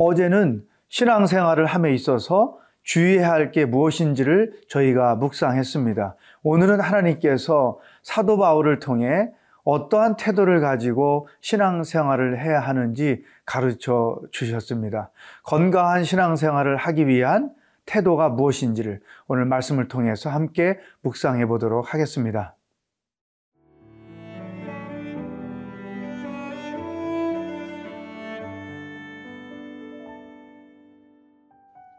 어제는 신앙생활을 함에 있어서 주의해야 할 게 무엇인지를 저희가 묵상했습니다. 오늘은 하나님께서 사도 바울을 통해 어떠한 태도를 가지고 신앙생활을 해야 하는지 가르쳐 주셨습니다. 건강한 신앙생활을 하기 위한 태도가 무엇인지를 오늘 말씀을 통해서 함께 묵상해 보도록 하겠습니다.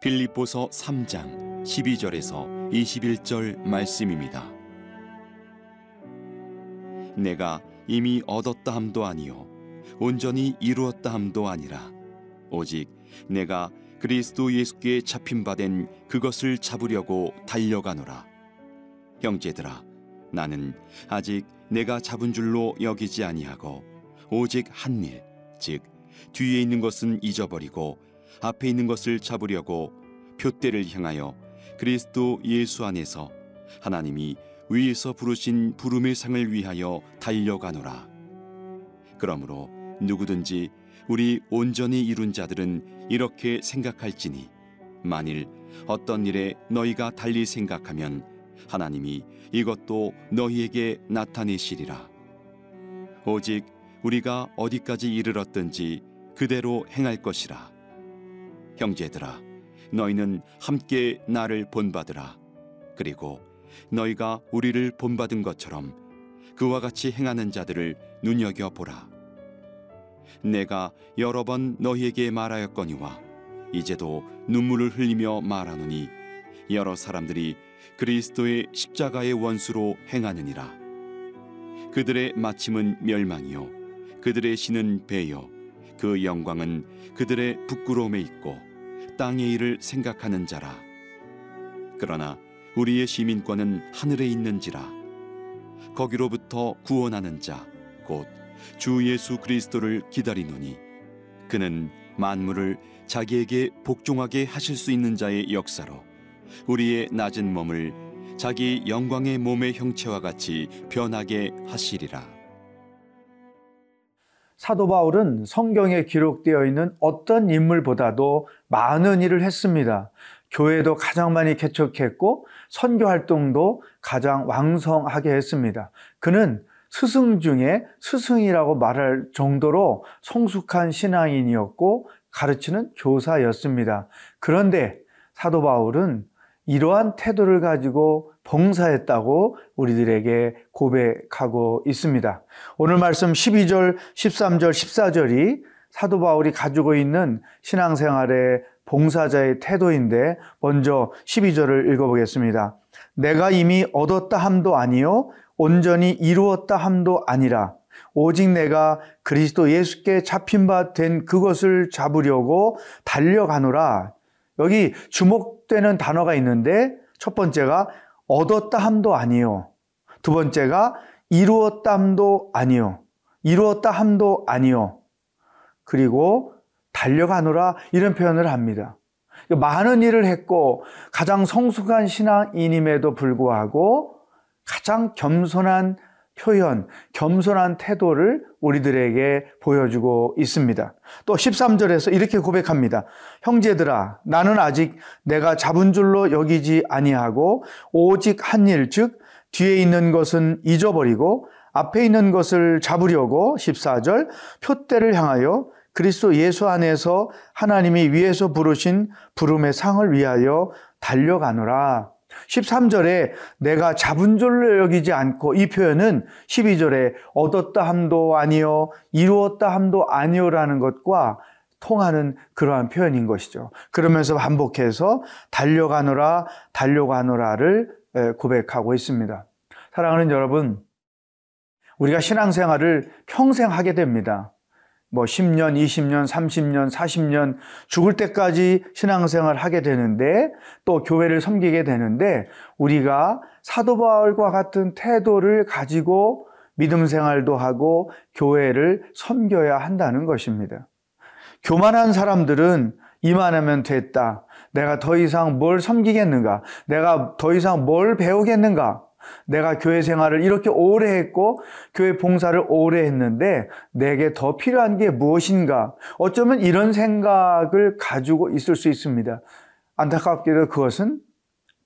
빌립보서 3장 12절에서 21절 말씀입니다. 내가 이미 얻었다 함도 아니요 온전히 이루었다 함도 아니라 오직 내가 그리스도 예수께 잡힌 바 된 그것을 잡으려고 달려가노라 형제들아 나는 아직 내가 잡은 줄로 여기지 아니하고 오직 한 일 즉 뒤에 있는 것은 잊어버리고 앞에 있는 것을 잡으려고 표대를 향하여 그리스도 예수 안에서 하나님이 위에서 부르신 부름의 상을 위하여 달려가노라. 그러므로 누구든지 우리 온전히 이룬 자들은 이렇게 생각할지니 만일 어떤 일에 너희가 달리 생각하면 하나님이 이것도 너희에게 나타내시리라. 오직 우리가 어디까지 이르렀든지 그대로 행할 것이라. 형제들아 너희는 함께 나를 본받으라. 그리고 너희가 우리를 본받은 것처럼 그와 같이 행하는 자들을 눈여겨 보라. 내가 여러 번 너희에게 말하였거니와 이제도 눈물을 흘리며 말하노니 여러 사람들이 그리스도의 십자가의 원수로 행하느니라. 그들의 마침은 멸망이요 그들의 신은 배요 그 영광은 그들의 부끄러움에 있고 땅의 일을 생각하는 자라. 그러나 우리의 시민권은 하늘에 있는지라. 거기로부터 구원하는 자, 곧 주 예수 그리스도를 기다리노니 그는 만물을 자기에게 복종하게 하실 수 있는 자의 역사로 우리의 낮은 몸을 자기 영광의 몸의 형체와 같이 변하게 하시리라. 사도 바울은 성경에 기록되어 있는 어떤 인물보다도 많은 일을 했습니다. 교회도 가장 많이 개척했고 선교 활동도 가장 왕성하게 했습니다. 그는 스승 중에 스승이라고 말할 정도로 성숙한 신앙인이었고 가르치는 교사였습니다. 그런데 사도 바울은 이러한 태도를 가지고 봉사했다고 우리들에게 고백하고 있습니다. 오늘 말씀 12절, 13절, 14절이 사도 바울이 가지고 있는 신앙생활의 봉사자의 태도인데 먼저 12절을 읽어보겠습니다. 내가 이미 얻었다 함도 아니요 온전히 이루었다 함도 아니라 오직 내가 그리스도 예수께 잡힌 바 된 그것을 잡으려고 달려가노라. 여기 주목되는 단어가 있는데 첫 번째가 얻었다 함도 아니요. 두 번째가 이루었다 함도 아니요. 이루었다 함도 아니요. 그리고 달려가노라 이런 표현을 합니다. 많은 일을 했고 가장 성숙한 신앙인임에도 불구하고 가장 겸손한 표현, 겸손한 태도를 우리들에게 보여주고 있습니다. 또 13절에서 이렇게 고백합니다. 형제들아, 나는 아직 내가 잡은 줄로 여기지 아니하고 오직 한 일, 즉, 뒤에 있는 것은 잊어버리고 앞에 있는 것을 잡으려고 14절 표대를 향하여 그리스도 예수 안에서 하나님이 위에서 부르신 부름의 상을 위하여 달려가노라. 13절에 내가 잡은 줄로 여기지 않고 이 표현은 12절에 얻었다 함도 아니요 이루었다 함도 아니요라는 것과 통하는 그러한 표현인 것이죠. 그러면서 반복해서 달려가노라 달려가노라를 고백하고 있습니다. 사랑하는 여러분, 우리가 신앙생활을 평생 하게 됩니다. 뭐 10년, 20년, 30년, 40년 죽을 때까지 신앙생활 하게 되는데 또 교회를 섬기게 되는데 우리가 사도 바울과 같은 태도를 가지고 믿음 생활도 하고 교회를 섬겨야 한다는 것입니다. 교만한 사람들은 이만하면 됐다. 내가 더 이상 뭘 섬기겠는가? 내가 더 이상 뭘 배우겠는가? 내가 교회 생활을 이렇게 오래 했고 교회 봉사를 오래 했는데 내게 더 필요한 게 무엇인가? 어쩌면 이런 생각을 가지고 있을 수 있습니다. 안타깝게도 그것은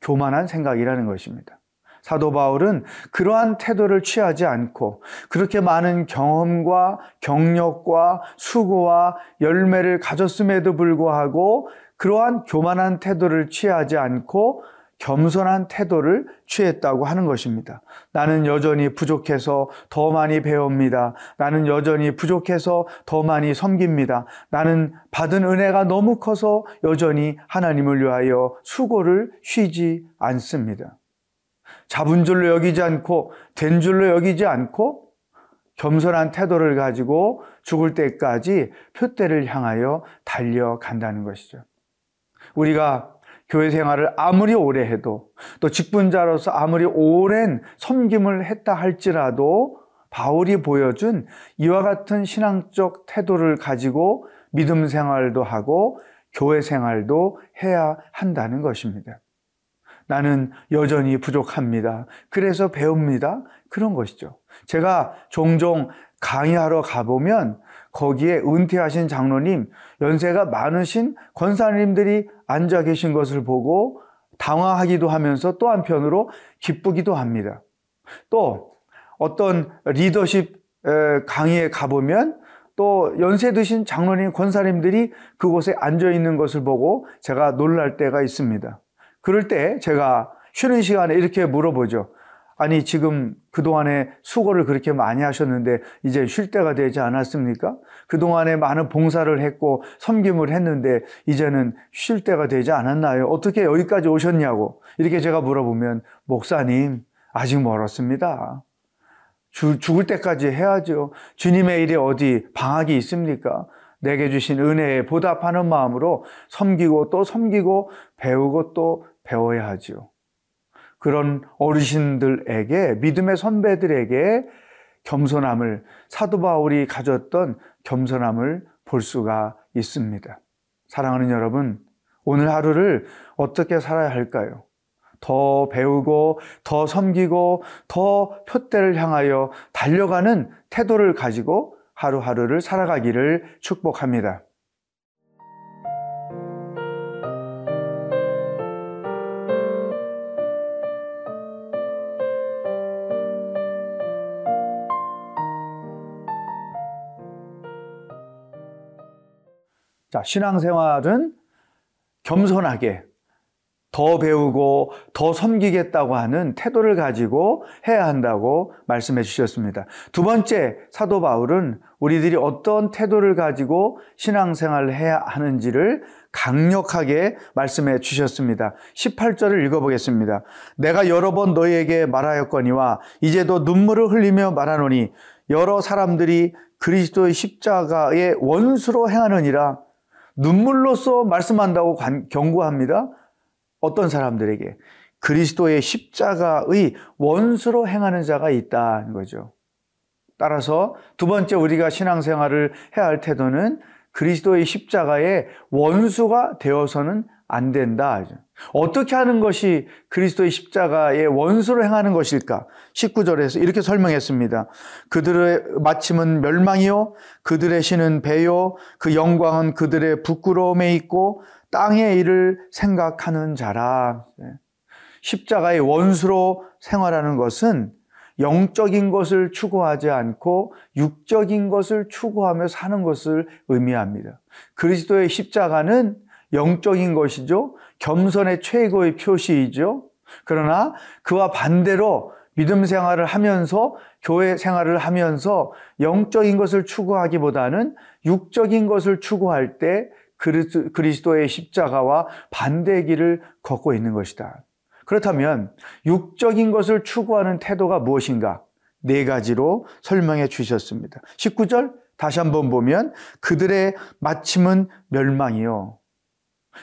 교만한 생각이라는 것입니다. 사도 바울은 그러한 태도를 취하지 않고 그렇게 많은 경험과 경력과 수고와 열매를 가졌음에도 불구하고 그러한 교만한 태도를 취하지 않고 겸손한 태도를 취했다고 하는 것입니다. 나는 여전히 부족해서 더 많이 배웁니다. 나는 여전히 부족해서 더 많이 섬깁니다. 나는 받은 은혜가 너무 커서 여전히 하나님을 위하여 수고를 쉬지 않습니다. 잡은 줄로 여기지 않고 된 줄로 여기지 않고 겸손한 태도를 가지고 죽을 때까지 표대를 향하여 달려간다는 것이죠. 우리가 교회 생활을 아무리 오래 해도 또 직분자로서 아무리 오랜 섬김을 했다 할지라도 바울이 보여준 이와 같은 신앙적 태도를 가지고 믿음 생활도 하고 교회 생활도 해야 한다는 것입니다. 나는 여전히 부족합니다. 그래서 배웁니다. 그런 것이죠. 제가 종종 강의하러 가보면 거기에 은퇴하신 장로님, 연세가 많으신 권사님들이 앉아 계신 것을 보고 당황하기도 하면서 또 한편으로 기쁘기도 합니다. 또 어떤 리더십 강의에 가보면 또 연세 드신 장로님, 권사님들이 그곳에 앉아 있는 것을 보고 제가 놀랄 때가 있습니다. 그럴 때 제가 쉬는 시간에 이렇게 물어보죠. 아니, 지금 그동안에 수고를 그렇게 많이 하셨는데 이제 쉴 때가 되지 않았습니까? 그동안에 많은 봉사를 했고 섬김을 했는데 이제는 쉴 때가 되지 않았나요? 어떻게 여기까지 오셨냐고 이렇게 제가 물어보면 목사님, 아직 멀었습니다. 주, 죽을 때까지 해야죠. 주님의 일이 어디 방학이 있습니까? 내게 주신 은혜에 보답하는 마음으로 섬기고 또 섬기고 배우고 또 배워야 하지요. 그런 어르신들에게 믿음의 선배들에게 겸손함을 사도 바울이 가졌던 겸손함을 볼 수가 있습니다. 사랑하는 여러분, 오늘 하루를 어떻게 살아야 할까요? 더 배우고 더 섬기고 더 표대를 향하여 달려가는 태도를 가지고 하루하루를 살아가기를 축복합니다. 자, 신앙생활은 겸손하게 더 배우고 더 섬기겠다고 하는 태도를 가지고 해야 한다고 말씀해 주셨습니다. 두 번째, 사도 바울은 우리들이 어떤 태도를 가지고 신앙생활을 해야 하는지를 강력하게 말씀해 주셨습니다. 18절을 읽어보겠습니다. 내가 여러 번 너희에게 말하였거니와 이제도 눈물을 흘리며 말하노니 여러 사람들이 그리스도의 십자가의 원수로 행하느니라 눈물로써 말씀한다고 경고합니다. 어떤 사람들에게 그리스도의 십자가의 원수로 행하는 자가 있다는 거죠. 따라서 두 번째 우리가 신앙생활을 해야 할 태도는 그리스도의 십자가의 원수가 되어서는 안 된다. 어떻게 하는 것이 그리스도의 십자가의 원수로 행하는 것일까? 19절에서 이렇게 설명했습니다. 그들의 마침은 멸망이요, 그들의 신은 배요, 그 영광은 그들의 부끄러움에 있고 땅의 일을 생각하는 자라. 십자가의 원수로 생활하는 것은 영적인 것을 추구하지 않고 육적인 것을 추구하며 사는 것을 의미합니다. 그리스도의 십자가는 영적인 것이죠. 겸손의 최고의 표시이죠. 그러나 그와 반대로 믿음 생활을 하면서 교회 생활을 하면서 영적인 것을 추구하기보다는 육적인 것을 추구할 때 그리스도의 십자가와 반대의 길을 걷고 있는 것이다. 그렇다면 육적인 것을 추구하는 태도가 무엇인가? 네 가지로 설명해 주셨습니다. 19절 다시 한번 보면 그들의 마침은 멸망이요.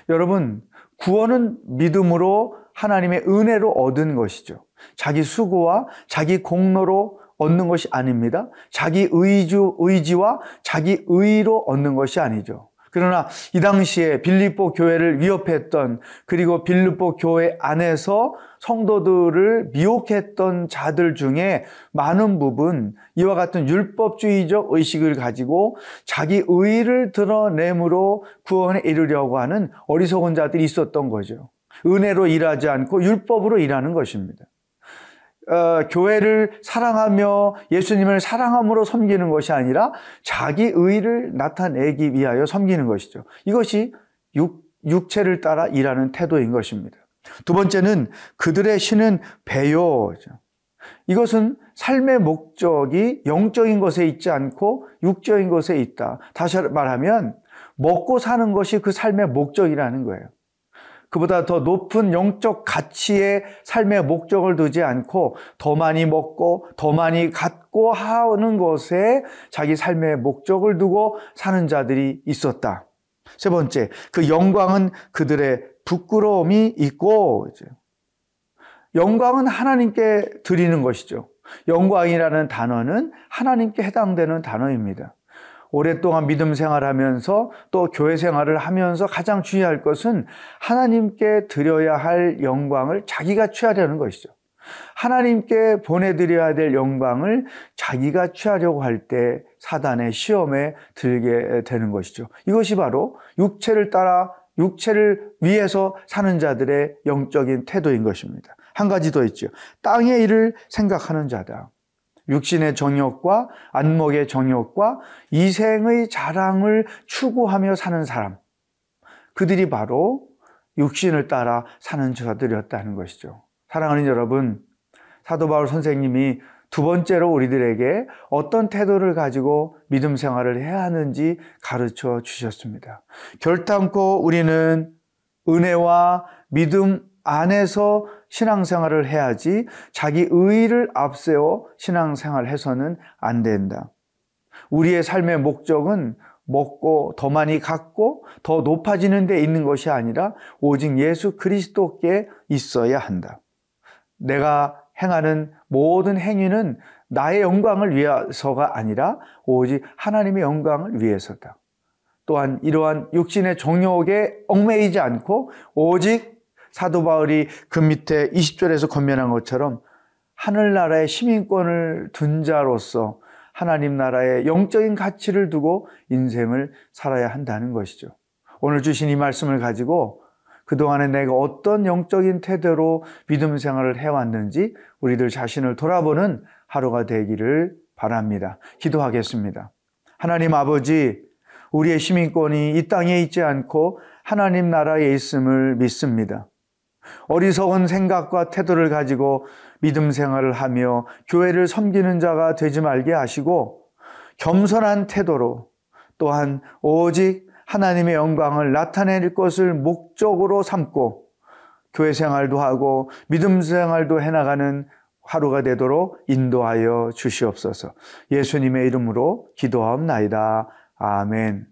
여러분, 구원은 믿음으로 하나님의 은혜로 얻은 것이죠. 자기 수고와 자기 공로로 얻는 것이 아닙니다. 자기 의주, 의지와 자기 의로 얻는 것이 아니죠. 그러나 이 당시에 빌립보 교회를 위협했던 그리고 빌립보 교회 안에서 성도들을 미혹했던 자들 중에 많은 부분 이와 같은 율법주의적 의식을 가지고 자기 의를 드러내므로 구원에 이르려고 하는 어리석은 자들이 있었던 거죠. 은혜로 일하지 않고 율법으로 일하는 것입니다. 어, 교회를 사랑하며 예수님을 사랑함으로 섬기는 것이 아니라 자기 의를 나타내기 위하여 섬기는 것이죠. 이것이 육, 육체를 따라 일하는 태도인 것입니다. 두 번째는 그들의 신은 배요죠. 이것은 삶의 목적이 영적인 것에 있지 않고 육적인 것에 있다. 다시 말하면 먹고 사는 것이 그 삶의 목적이라는 거예요. 그보다 더 높은 영적 가치의 삶의 목적을 두지 않고 더 많이 먹고 더 많이 갖고 하는 것에 자기 삶의 목적을 두고 사는 자들이 있었다. 세 번째, 그 영광은 그들의 부끄러움이 있고, 영광은 하나님께 드리는 것이죠. 영광이라는 단어는 하나님께 해당되는 단어입니다. 오랫동안 믿음 생활하면서 또 교회 생활을 하면서 가장 중요할 것은 하나님께 드려야 할 영광을 자기가 취하려는 것이죠. 하나님께 보내드려야 될 영광을 자기가 취하려고 할 때 사단의 시험에 들게 되는 것이죠. 이것이 바로 육체를 따라 육체를 위해서 사는 자들의 영적인 태도인 것입니다. 한 가지 더 있죠. 땅의 일을 생각하는 자다. 육신의 정욕과 안목의 정욕과 이생의 자랑을 추구하며 사는 사람. 그들이 바로 육신을 따라 사는 자들이었다는 것이죠. 사랑하는 여러분, 사도 바울 선생님이 두 번째로 우리들에게 어떤 태도를 가지고 믿음 생활을 해야 하는지 가르쳐 주셨습니다. 결단코 우리는 은혜와 믿음 안에서 신앙생활을 해야지 자기 의를 앞세워 신앙생활 해서는 안 된다. 우리의 삶의 목적은 먹고 더 많이 갖고 더 높아지는 데 있는 것이 아니라 오직 예수 그리스도께 있어야 한다. 내가 행하는 모든 행위는 나의 영광을 위해서가 아니라 오직 하나님의 영광을 위해서다. 또한 이러한 육신의 정욕에 얽매이지 않고 오직 사도 바울이 그 밑에 20절에서 권면한 것처럼 하늘나라의 시민권을 둔 자로서 하나님 나라의 영적인 가치를 두고 인생을 살아야 한다는 것이죠. 오늘 주신 이 말씀을 가지고 그동안에 내가 어떤 영적인 태도로 믿음 생활을 해왔는지 우리들 자신을 돌아보는 하루가 되기를 바랍니다. 기도하겠습니다. 하나님 아버지, 우리의 시민권이 이 땅에 있지 않고 하나님 나라에 있음을 믿습니다. 어리석은 생각과 태도를 가지고 믿음 생활을 하며 교회를 섬기는 자가 되지 말게 하시고 겸손한 태도로 또한 오직 하나님의 영광을 나타낼 것을 목적으로 삼고 교회 생활도 하고 믿음 생활도 해나가는 하루가 되도록 인도하여 주시옵소서. 예수님의 이름으로 기도하옵나이다. 아멘.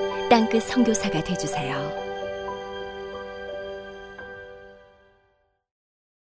땅끝 선교사가 되주세요